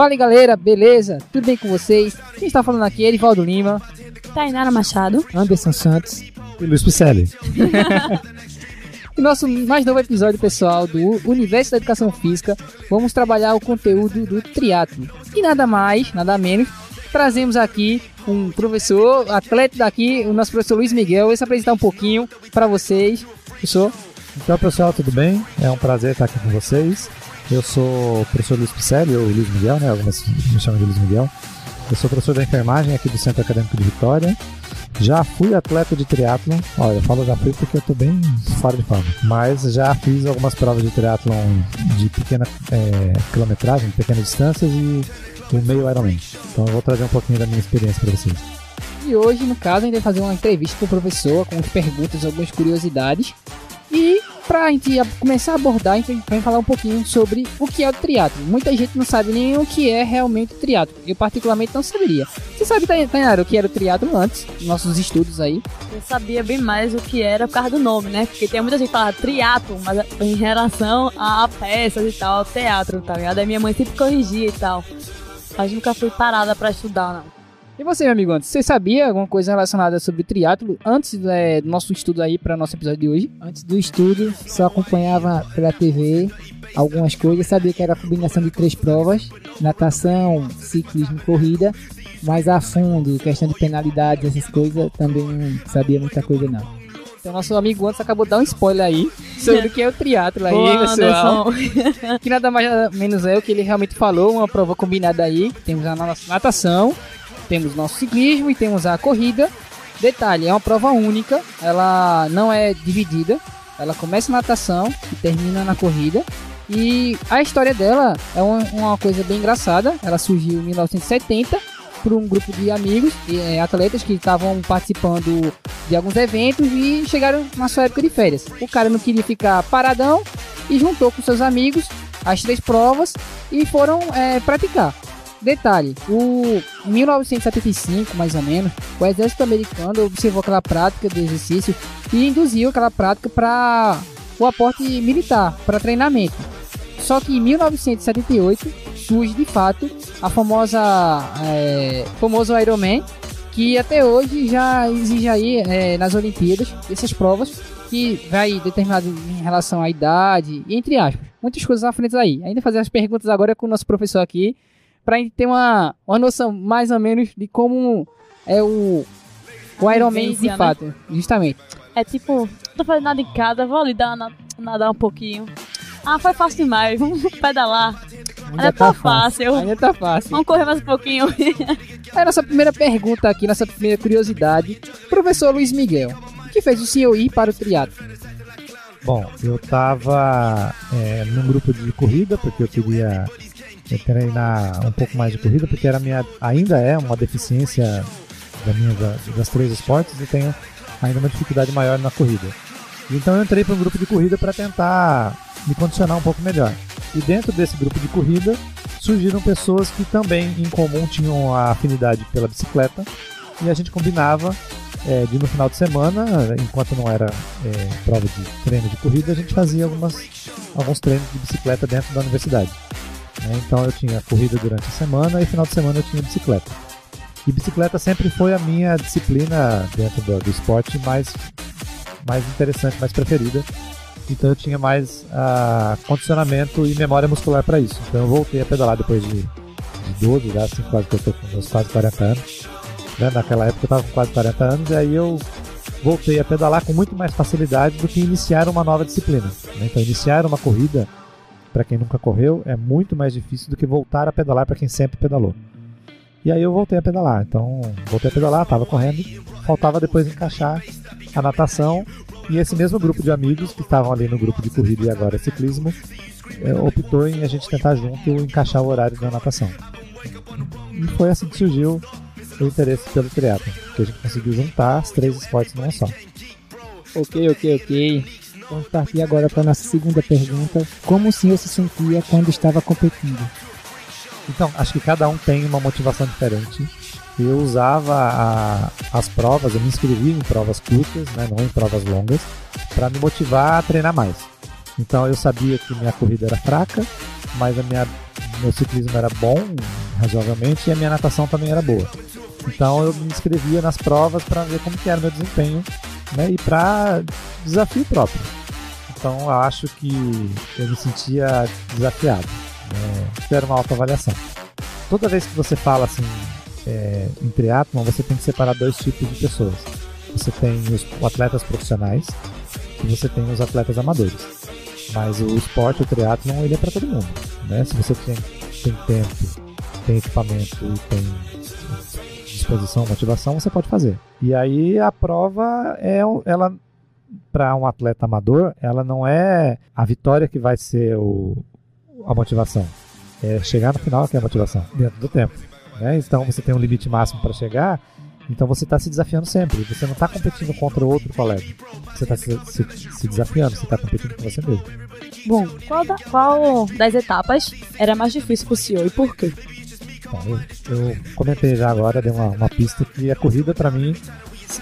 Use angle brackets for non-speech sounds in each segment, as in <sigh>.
Fala aí, galera, beleza? Tudo bem com vocês? Quem está falando aqui é Erivaldo Lima, Tainara Machado. Anderson Santos. E Luiz Picelli. <laughs> E nosso mais novo episódio, pessoal, do Universo da Educação Física, vamos trabalhar o conteúdo do triatlo. E nada mais, nada menos, trazemos aqui um professor, atleta daqui, o nosso professor Luiz Miguel, vai se apresentar um pouquinho para vocês. Professor, Então, pessoal, tudo bem? É um prazer estar aqui com vocês. Eu sou o professor Luiz Picelli, ou Luiz Miguel, né? Algumas me chamam de Luiz Miguel. Eu sou professor da enfermagem aqui do Centro Acadêmico de Vitória. Já fui atleta de triatlon. Olha, eu falo já fui porque eu tô bem fora de forma. Mas já fiz algumas provas de triatlon de pequena é, quilometragem, pequenas distâncias e o meio Ironman. Então eu vou trazer um pouquinho da minha experiência para vocês. E hoje, no caso, a gente vai fazer uma entrevista com o professor, com perguntas, algumas curiosidades. E pra gente a- começar a abordar, a gente falar um pouquinho sobre o que é o triatlo. Muita gente não sabe nem o que é realmente o triatlo. Eu particularmente não saberia. Você sabe, Tainara, o que era o triatlo antes, nossos estudos aí? Eu sabia bem mais o que era por causa do nome, né? Porque tem muita gente que fala triatlo, mas em relação a peças e tal, teatro, tá ligado? Aí minha mãe sempre corrigia e tal. Mas nunca fui parada pra estudar, não. E você, meu amigo, antes, você sabia alguma coisa relacionada sobre o triatlo antes é, do nosso estudo aí para nosso episódio de hoje? Antes do estudo, só acompanhava pela TV algumas coisas, sabia que era a combinação de três provas: natação, ciclismo e corrida. Mas a fundo, questão de penalidades, essas coisas, também não sabia muita coisa não. Então, nosso amigo antes acabou de dar um spoiler aí <laughs> sobre o que é o triatlo aí, Boa, pessoal. <laughs> Que nada mais nada menos é o que ele realmente falou, uma prova combinada aí. Temos a nossa natação, temos nosso ciclismo e temos a corrida. Detalhe, é uma prova única, ela não é dividida. Ela começa na natação e termina na corrida. E a história dela é uma, coisa bem engraçada. Ela surgiu em 1970 por um grupo de amigos, e, eh, atletas que estavam participando de alguns eventos e chegaram na sua época de férias. O cara não queria ficar paradão e juntou com seus amigos as três provas e foram é, praticar. Detalhe, o em 1975, mais ou menos, o exército americano observou aquela prática de exercício e induziu aquela prática para o aporte militar, para treinamento. Só que em 1978 surge de fato a famosa é, famoso Ironman, que até hoje já exige aí é, nas Olimpíadas essas provas que vai determinado em relação à idade, entre aspas, muitas coisas à frente aí. Ainda fazer as perguntas agora com o nosso professor aqui, para a gente ter uma, uma noção mais ou menos de como é o, o Ironman de Vivência, né? fato, justamente. É tipo, tô fazendo nada em casa, vou ali dar, na- nadar um pouquinho. Ah, foi fácil demais, vamos pedalar. Ainda tá fácil. Ainda tá fácil. Vamos correr mais um pouquinho. <laughs> Aí nossa primeira pergunta aqui, nossa primeira curiosidade, professor Luiz Miguel, o que fez o senhor ir para o triatlo? Bom, eu tava é, num grupo de corrida, porque eu queria treinar um pouco mais de corrida, porque era minha, ainda é uma deficiência da minha, da- das três esportes e tenho ainda uma dificuldade maior na corrida. Então eu entrei para um grupo de corrida para tentar me condicionar um pouco melhor. E dentro desse grupo de corrida surgiram pessoas que também em comum tinham a afinidade pela bicicleta e a gente combinava é, de no final de semana, enquanto não era é, prova de treino de corrida, a gente fazia algumas, alguns treinos de bicicleta dentro da universidade. Né? Então eu tinha corrida durante a semana e final de semana eu tinha bicicleta. E bicicleta sempre foi a minha disciplina dentro do, do esporte mais, mais interessante, mais preferida. Então eu tinha mais ah, condicionamento e memória muscular para isso. Então eu voltei a pedalar depois de, de 12, já, assim, quase que eu tô com meus quase 40 anos. Né? Naquela época eu estava com quase 40 anos e aí eu voltei a pedalar com muito mais facilidade do que iniciar uma nova disciplina. né? Então iniciar uma corrida, para quem nunca correu, é muito mais difícil do que voltar a pedalar para quem sempre pedalou. E aí eu voltei a pedalar. Então voltei a pedalar, estava correndo, faltava depois encaixar a natação e esse mesmo grupo de amigos que estavam ali no grupo de corrida e agora ciclismo eh, optou em a gente tentar junto encaixar o horário da natação. E foi assim que surgiu o interesse pelo triatlo, que a gente conseguiu juntar as três esportes numa só. Ok, ok, ok. Vamos partir agora para nossa segunda pergunta. Como o senhor se sentia quando estava competindo? Então, acho que cada um tem uma motivação diferente. Eu usava a- as provas, eu me inscrevia em provas curtas, né, não em provas longas, para me motivar a treinar mais. Então eu sabia que minha corrida era fraca, mas a minha meu ciclismo era bom, razoavelmente, e a minha natação também era boa. Então eu me inscrevia nas provas para ver como que era o meu desempenho né, e para desafio próprio. Então acho que eu me sentia desafiado. Né, era uma autoavaliação. Toda vez que você fala assim é, em triatlon, você tem que separar dois tipos de pessoas. Você tem os atletas profissionais e você tem os atletas amadores. Mas o esporte, o triatlon, ele é para todo mundo. Né? Se você tem, tem tempo, tem equipamento e tem disposição, motivação, você pode fazer. E aí a prova é ela para um atleta amador, ela não é a vitória que vai ser o, a motivação. É chegar no final que é a motivação, dentro do tempo. Né? Então você tem um limite máximo para chegar, então você está se desafiando sempre. Você não está competindo contra outro colega. Você está se, se, se, desafiando, você está competindo com você mesmo. Bom, qual, da, qual das etapas era mais difícil para o senhor e por quê? Bom, eu, eu, comentei já agora, dei uma, uma pista que a corrida para mim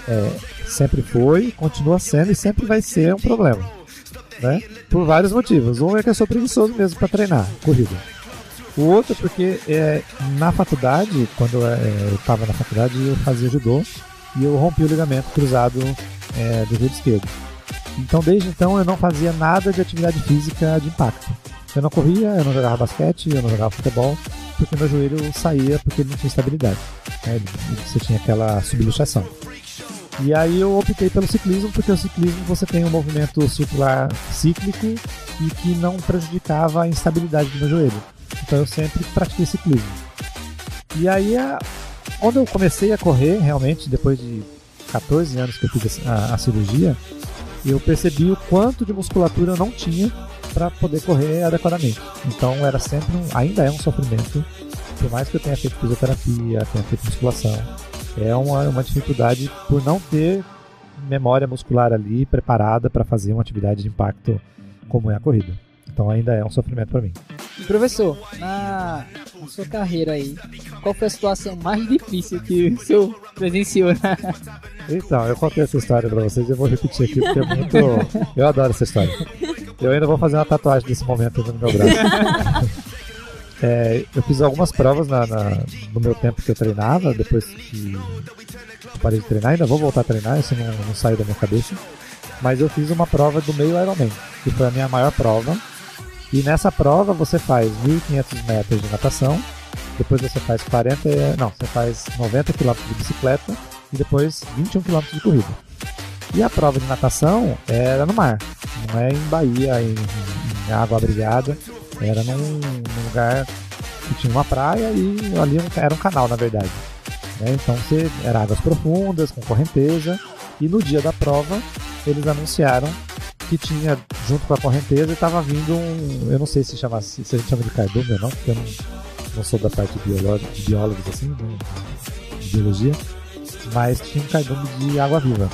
é, sempre foi, continua sendo e sempre vai ser um problema. Né? Por vários motivos. Um é que eu sou preguiçoso mesmo para treinar corrida. O outro é porque é, na faculdade, quando é, eu estava na faculdade, eu fazia judô e eu rompi o ligamento cruzado é, do dedo esquerdo. Então, desde então, eu não fazia nada de atividade física de impacto. Eu não corria, eu não jogava basquete, eu não jogava futebol, porque meu joelho saía porque ele não tinha estabilidade. Né? Você tinha aquela subluxação. E aí eu optei pelo ciclismo, porque o ciclismo você tem um movimento circular cíclico e que não prejudicava a instabilidade do meu joelho. Então eu sempre pratiquei ciclismo. E aí, a, quando eu comecei a correr, realmente, depois de 14 anos que eu fiz a, a cirurgia, eu percebi o quanto de musculatura eu não tinha para poder correr adequadamente. Então era sempre um, ainda é um sofrimento, por mais que eu tenha feito fisioterapia, tenha feito musculação, é uma, uma dificuldade por não ter memória muscular ali preparada para fazer uma atividade de impacto como é a corrida. Então ainda é um sofrimento para mim. Professor, na, na, sua carreira aí, qual foi a situação mais difícil que o senhor presenciou? Né? Então, eu contei essa história para vocês e eu vou repetir aqui porque é muito. Eu adoro essa história. Eu ainda vou fazer uma tatuagem desse momento no meu braço. <laughs> É, eu fiz algumas provas na, na, no meu tempo que eu treinava, depois que parei de treinar, ainda vou voltar a treinar, isso não, não saiu da minha cabeça. Mas eu fiz uma prova do meio Ironman, que foi a minha maior prova. E nessa prova você faz 1.500 metros de natação, depois você faz 40, não, você faz 90 km de bicicleta e depois 21 km de corrida. E a prova de natação era no mar, não é em Bahia, em, em água abrigada, era num, num, lugar que tinha uma praia e ali era um canal, na verdade. Né? Então você, era águas profundas, com correnteza, e no dia da prova eles anunciaram que tinha, junto com a correnteza, estava vindo um. Eu não sei se, chama, se a gente chama de cardume ou não, porque eu não, não sou da parte de, de biólogos assim, né, de biologia, mas tinha um cardume de água viva.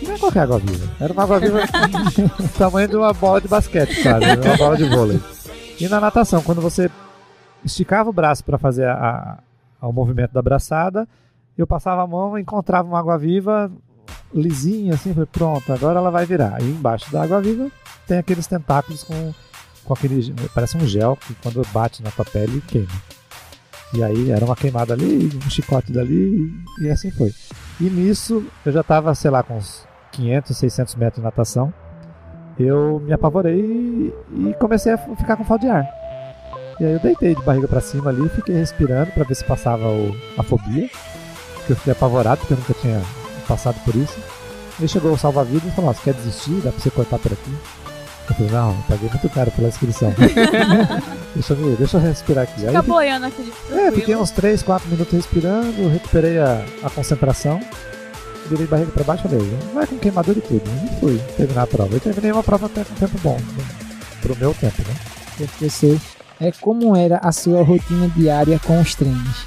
E não é qualquer água viva, era uma água viva <laughs> do <laughs> tamanho de uma bola de basquete, sabe? Uma bola de vôlei. E na natação, quando você esticava o braço para fazer a, a, o movimento da braçada, eu passava a mão, encontrava uma água viva, lisinha assim, foi pronto, agora ela vai virar. E embaixo da água viva tem aqueles tentáculos com, com aquele. Parece um gel que quando bate na tua pele queima. E aí era uma queimada ali, um chicote dali, e assim foi. E nisso eu já estava, sei lá, com uns 500, 600 metros de natação. Eu me apavorei e comecei a ficar com falta de ar. E aí eu deitei de barriga para cima ali, fiquei respirando para ver se passava o, a fobia. Porque eu fiquei apavorado, porque eu nunca tinha passado por isso. Ele chegou o salva-vidas e falou: Você quer desistir? Dá pra você cortar por aqui? Eu falei: Não, eu paguei muito caro pela inscrição. <laughs> deixa, eu, deixa eu respirar aqui. Fica boiando aqui. É, fiquei uns 3, 4 minutos respirando, recuperei a, a concentração, virei barriga pra baixo e falei: Vai com queimadura e tudo. E fui terminar a prova. Eu terminei uma prova até com tempo bom, né? pro meu tempo, né? Professor, é como era a sua rotina diária com os treinos?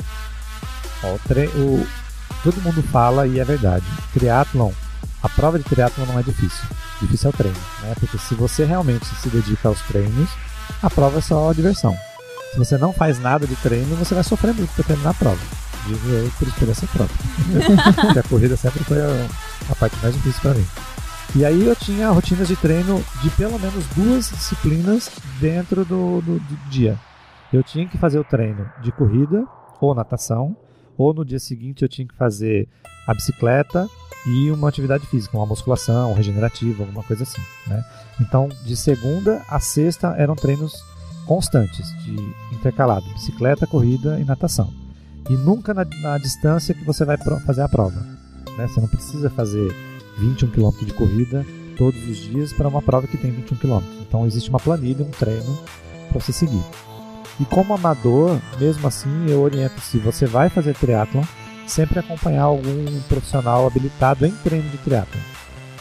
Ó, o, tre o, todo mundo fala e é verdade. Triatlon, a prova de triatlon não é difícil. Difícil é o treino, né? Porque se você realmente se dedica aos treinos, a prova é só diversão. Se você não faz nada de treino, você vai sofrer muito para terminar a prova. Digo eu por experiência própria. <laughs> A corrida sempre foi a, a parte mais difícil para mim. E aí eu tinha rotinas de treino de pelo menos duas disciplinas dentro do, do, do dia. eu tinha que fazer o treino de corrida ou natação, ou no dia seguinte eu tinha que fazer a bicicleta e uma atividade física, uma musculação regenerativa, alguma coisa assim. Né? Então, de segunda a sexta eram treinos constantes, de intercalado, bicicleta, corrida e natação. E nunca na, na distância que você vai fazer a prova. Né? Você não precisa fazer 21 km de corrida todos os dias para uma prova que tem 21 km. Então existe uma planilha, um treino para você seguir. E como amador, mesmo assim, eu oriento se você vai fazer triatlon, sempre acompanhar algum profissional habilitado em treino de triatlon.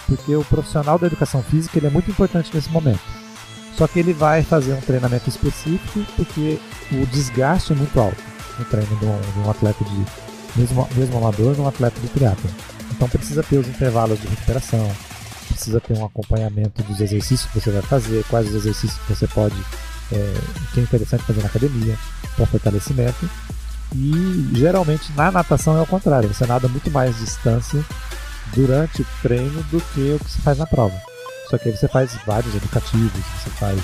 Porque o profissional da educação física ele é muito importante nesse momento. Só que ele vai fazer um treinamento específico porque o desgaste é muito alto no treino de um, de um atleta de mesmo, mesmo amador, de um atleta de triatlon. Então precisa ter os intervalos de recuperação, precisa ter um acompanhamento dos exercícios que você vai fazer, quais os exercícios que você pode, é, que é interessante fazer na academia para fortalecimento e geralmente na natação é o contrário, você nada muito mais distância durante o treino do que o que se faz na prova. Só que aí você faz vários educativos, você faz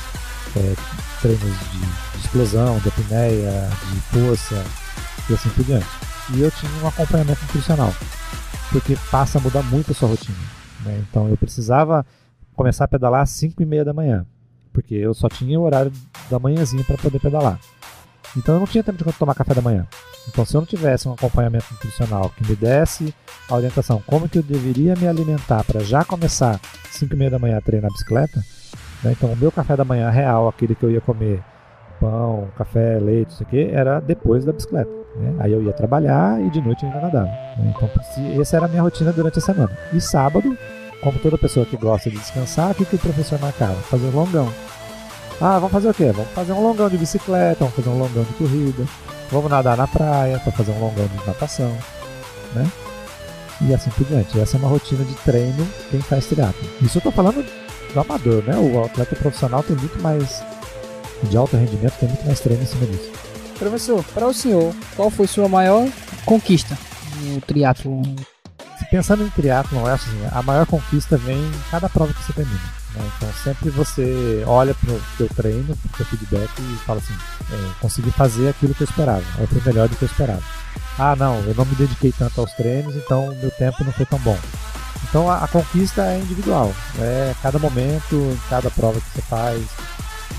é, treinos de, de, explosão, de apneia, de força e assim por diante. E eu tinha um acompanhamento nutricional, porque passa a mudar muito a sua rotina. Né? Então eu precisava começar a pedalar às 5 e meia da manhã, porque eu só tinha o horário da manhãzinha para poder pedalar. Então eu não tinha tempo de tomar café da manhã. Então se eu não tivesse um acompanhamento nutricional que me desse a orientação como que eu deveria me alimentar para já começar 5 e meia da manhã a treinar bicicleta, né? então o meu café da manhã real, aquele que eu ia comer pão, café, leite, isso aqui, era depois da bicicleta. Né? Aí eu ia trabalhar e de noite eu ainda nadava. Né? Então essa era a minha rotina durante a semana. E sábado, como toda pessoa que gosta de descansar, o que, que o professor marcava? Fazer um longão. Ah, vamos fazer o quê? Vamos fazer um longão de bicicleta, vamos fazer um longão de corrida, vamos nadar na praia para fazer um longão de natação, né? E assim por diante. Essa é uma rotina de treino quem faz triatlo. Isso eu tô falando do amador, né? O atleta profissional tem muito mais de alto rendimento, tem muito mais treino em cima disso. Professor, para o senhor, qual foi sua maior conquista no triatlo? Pensando em triatlo, assim, a maior conquista vem em cada prova que você termina. Né? Então sempre você olha para o seu treino, para o seu feedback e fala assim, é, consegui fazer aquilo que eu esperava, ou foi melhor do que eu esperava. Ah não, eu não me dediquei tanto aos treinos, então meu tempo não foi tão bom. Então a, a conquista é individual, é cada momento, em cada prova que você faz,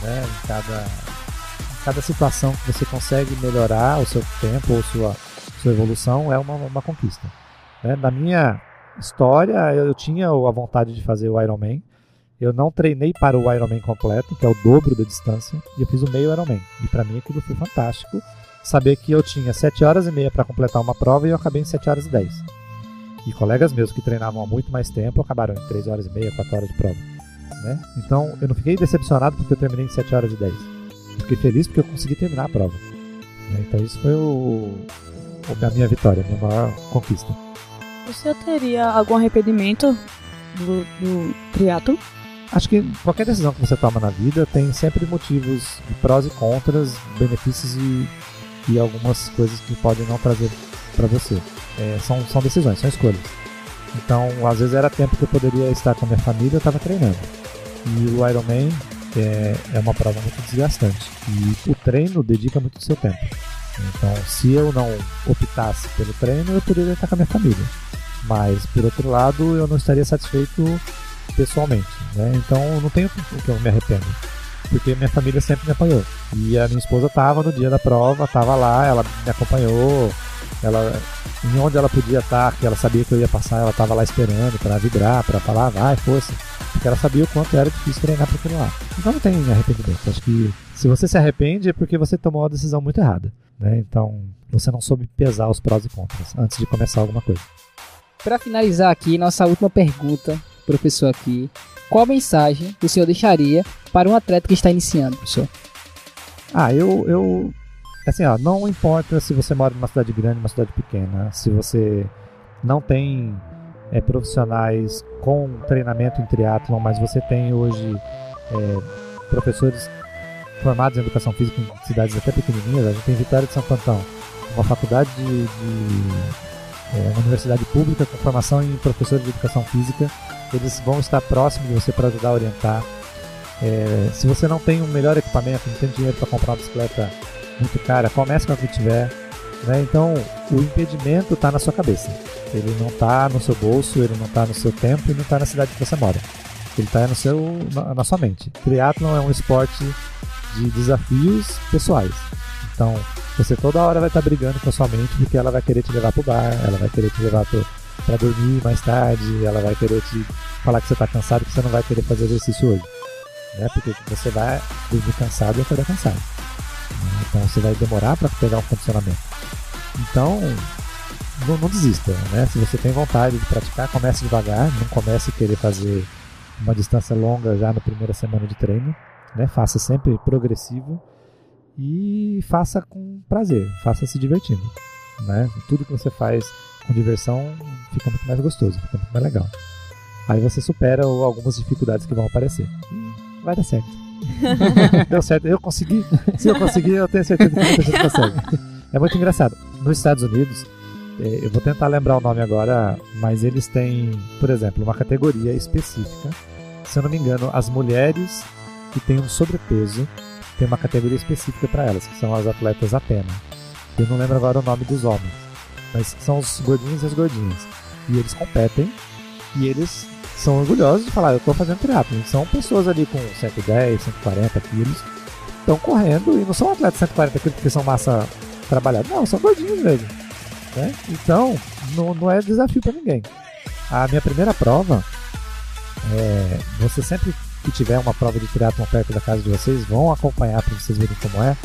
né? em, cada, em cada situação que você consegue melhorar o seu tempo ou sua, sua evolução é uma, uma conquista. Né? Na minha história, eu, eu tinha a vontade de fazer o Ironman, eu não treinei para o Ironman completo, que é o dobro da distância, e eu fiz o meio Ironman. E para mim aquilo foi fantástico. Saber que eu tinha 7 horas e meia para completar uma prova e eu acabei em 7 horas e 10. E colegas meus que treinavam há muito mais tempo acabaram em 3 horas e meia, 4 horas de prova. Né? Então eu não fiquei decepcionado porque eu terminei em 7 horas e 10. Eu fiquei feliz porque eu consegui terminar a prova. Né? Então isso foi o, a minha vitória, a minha maior conquista. O senhor teria algum arrependimento do, do triatlo? Acho que qualquer decisão que você toma na vida tem sempre motivos de prós e contras, benefícios e, e algumas coisas que podem não trazer para você. É, são, são decisões, são escolhas. Então, às vezes era tempo que eu poderia estar com a minha família, eu estava treinando. E o Ironman é, é uma prova muito desgastante. E o treino dedica muito do seu tempo. Então, se eu não optasse pelo treino, eu poderia estar com a minha família. Mas, por outro lado, eu não estaria satisfeito pessoalmente, né? Então não tenho o que eu me arrependo, porque minha família sempre me apoiou. E a minha esposa estava no dia da prova, estava lá, ela me acompanhou, ela em onde ela podia estar, que ela sabia que eu ia passar, ela estava lá esperando para vibrar, para falar, vai, força. Porque ela sabia o quanto era difícil treinar para aquilo lá. Então não tem arrependimento. Acho que se você se arrepende é porque você tomou uma decisão muito errada. Né? Então você não soube pesar os prós e contras antes de começar alguma coisa. Para finalizar aqui, nossa última pergunta professor aqui, qual mensagem o senhor deixaria para um atleta que está iniciando, professor? Ah, eu, eu assim, ó, não importa se você mora numa cidade grande, numa cidade pequena, se você não tem é, profissionais com treinamento em triatlon, mas você tem hoje é, professores formados em educação física em cidades até pequenininhas. A gente tem Vitória de Santo Antão, uma faculdade de, de é, uma universidade pública com formação em professores de educação física eles vão estar próximos de você para ajudar a orientar. É, se você não tem um melhor equipamento, não tem dinheiro para comprar uma bicicleta muito cara, comece com a que tiver. Né? Então, o impedimento está na sua cabeça. Ele não está no seu bolso, ele não está no seu tempo e não está na cidade que você mora. Ele está no seu, na, na sua mente. Triathlon é um esporte de desafios pessoais. Então, você toda hora vai estar tá brigando com a sua mente porque ela vai querer te levar pro bar, ela vai querer te levar para dormir mais tarde, ela vai querer te falar que você está cansado que você não vai querer fazer exercício hoje. Né? Porque você vai dormir cansado e acordar cansado. Então você vai demorar para pegar um condicionamento. Então, não, não, desista, né? Se você tem vontade de praticar, comece devagar, não comece a querer fazer uma distância longa já na primeira semana de treino, né? Faça sempre progressivo e faça com prazer, faça se divertindo, né? Tudo que você faz com diversão fica muito mais gostoso, fica muito mais legal. Aí você supera algumas dificuldades que vão aparecer. E vai dar certo. <laughs> Deu certo, eu consegui. Se eu conseguir, eu tenho certeza que muita gente consegue. É muito engraçado. Nos Estados Unidos, é, eu vou tentar lembrar o nome agora, mas eles têm, por exemplo, uma categoria específica. Se eu não me engano, as mulheres que têm um sobrepeso tem uma categoria específica para elas, que são as atletas Atena. Eu não lembro agora o nome dos homens, mas são os gordinhos e as gordinhas. E eles competem e eles são orgulhosos de falar: eu estou fazendo triatlo. São pessoas ali com 110, 140 quilos, estão correndo e não são atletas 140 quilos porque são massa trabalhada, não, são gordinhos mesmo. Né? Então, não, não é desafio para ninguém. A minha primeira prova, é, você sempre que tiver uma prova de triatlon perto da casa de vocês, vão acompanhar para vocês verem como é,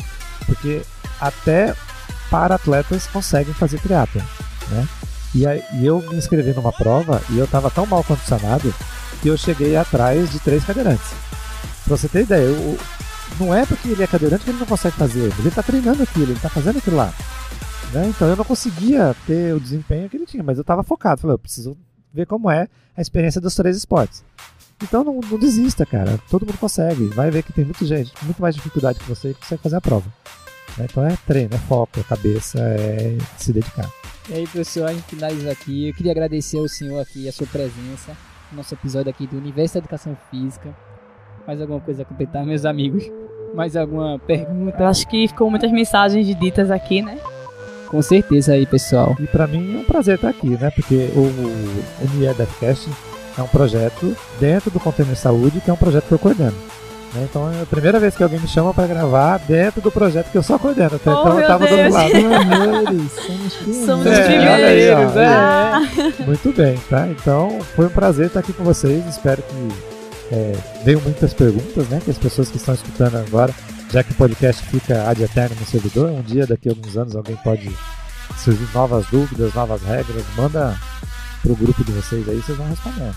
porque até para atletas conseguem fazer triatlon, né? E, aí, eu me inscrevi numa prova e eu estava tão mal condicionado que eu cheguei atrás de três cadeirantes. Pra você ter ideia, eu, não é porque ele é cadeirante que ele não consegue fazer, ele está treinando aquilo, ele está fazendo aquilo lá. Né? Então eu não conseguia ter o desempenho que ele tinha, mas eu estava focado. Falei, eu preciso ver como é a experiência dos três esportes. Então não, não, desista, cara. Todo mundo consegue. Vai ver que tem muita gente, muito mais dificuldade que você e consegue fazer a prova. Né? Então é treino, é foco, é cabeça, é se dedicar. E aí, pessoal, a gente finaliza aqui. Eu queria agradecer ao senhor aqui a sua presença no nosso episódio aqui do Universo da Educação Física. Mais alguma coisa a completar, meus amigos? Mais alguma pergunta? Eu acho que ficou muitas mensagens ditas aqui, né? Com certeza aí, pessoal. E para mim é um prazer estar aqui, né? Porque o, o é um projeto dentro do Container Saúde, que é um projeto que eu coordeno. Né? Então é a primeira vez que alguém me chama para gravar dentro do projeto que eu só coordeno. Até oh, então eu tava Deus. do outro lado. Pioneiros, <laughs> somos pioneiros. Somos É, ó. Ah. Muito bem, tá? Então foi um prazer estar aqui com vocês. Espero que é, venham muitas perguntas, né? Que as pessoas que estão escutando agora, já que o podcast fica ad eterno no servidor, um dia, daqui a alguns anos, alguém pode surgir novas dúvidas, novas regras, manda pro grupo de vocês aí, vocês vão respondendo.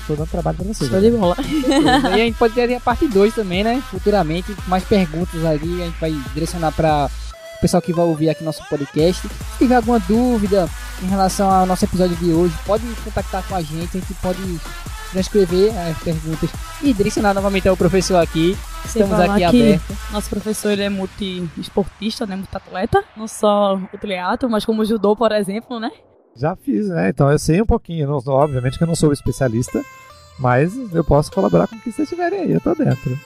Estou dando trabalho para vocês. Show de bola. <laughs> e a gente pode ter a parte 2 também, né? Futuramente, mais perguntas ali, a gente vai direcionar para o pessoal que vai ouvir aqui nosso podcast. Se tiver alguma dúvida em relação ao nosso episódio de hoje, pode contactar com a gente, a gente pode transcrever as perguntas e direcionar novamente ao professor aqui. Estamos aqui abertos. Nosso professor ele é multi-esportista, né? Multi-atleta. Não só o triatlo, mas como o judô, por exemplo, né? Já fiz, né? Então eu sei um pouquinho. Não, obviamente que eu não sou especialista, mas eu posso colaborar com o que vocês tiverem aí, eu tô dentro.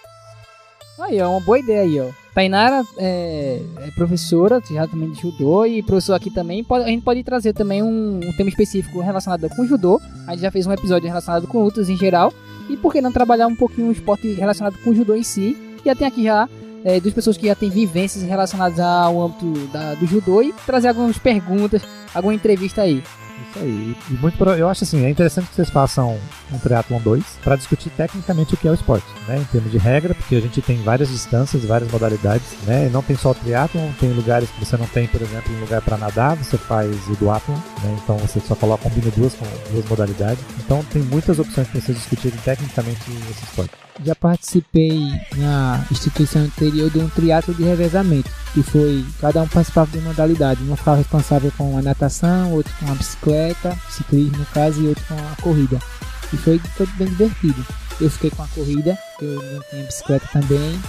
Aí, é uma boa ideia aí, ó. Tainara é, é professora, já também de judô, e professor aqui também. A gente pode trazer também um, um tema específico relacionado com judô. A gente já fez um episódio relacionado com lutas em geral. E por que não trabalhar um pouquinho o esporte relacionado com judô em si? Já tem aqui já é, duas pessoas que já têm vivências relacionadas ao âmbito da- do judô e trazer algumas perguntas, alguma entrevista aí. Isso aí. E muito eu acho assim, é interessante que vocês façam um Triathlon 2 para discutir tecnicamente o que é o esporte, né? Em termos de regra, porque a gente tem várias distâncias, várias modalidades, né? E não tem só o triatlon, tem lugares que você não tem, por exemplo, um lugar para nadar, você faz o duatlon, né? Então você só coloca combina duas duas modalidades. Então tem muitas opções para vocês discutirem tecnicamente esse esporte. Já participei na instituição anterior de um triatlo de revezamento, que foi cada um participava de uma modalidade. Um ficava responsável com a natação, outro com a bicicleta, ciclismo no caso, e outro com a corrida. E foi, foi bem divertido. Eu fiquei com a corrida, eu não tinha bicicleta também.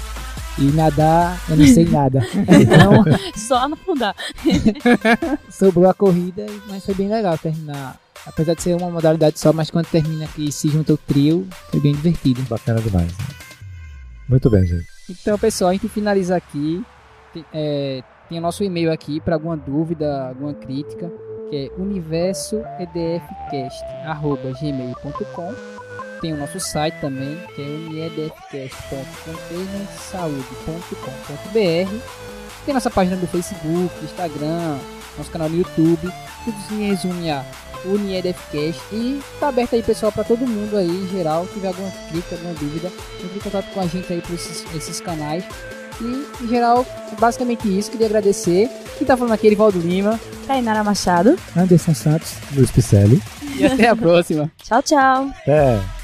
E nadar, eu não sei nada. <laughs> Então, Só no fundar. <laughs> sobrou a corrida, mas foi bem legal terminar. Apesar de ser uma modalidade só, mas quando termina que se junta o trio, foi bem divertido. Bacana demais. né? Muito bem, gente. Então, pessoal, a gente finaliza aqui. Tem, é, tem o nosso e-mail aqui para alguma dúvida, alguma crítica, que é universoedfcast.gmail.com Tem o nosso site também, que é uniedfcast.containersaude.com.br Tem nossa página do Facebook, Instagram, nosso canal no YouTube. Tudo se resume a UniedFcast e tá aberto aí, pessoal, para todo mundo aí, em geral, se tiver alguma crítica, alguma dúvida, entre em contato com a gente aí por esses, esses canais. E, em geral, basicamente isso. Queria agradecer. Quem tá falando aqui é Erivaldo Lima. Tainara Machado. Anderson Santos. Luiz Picelli. E até a próxima. Tchau, tchau. Até.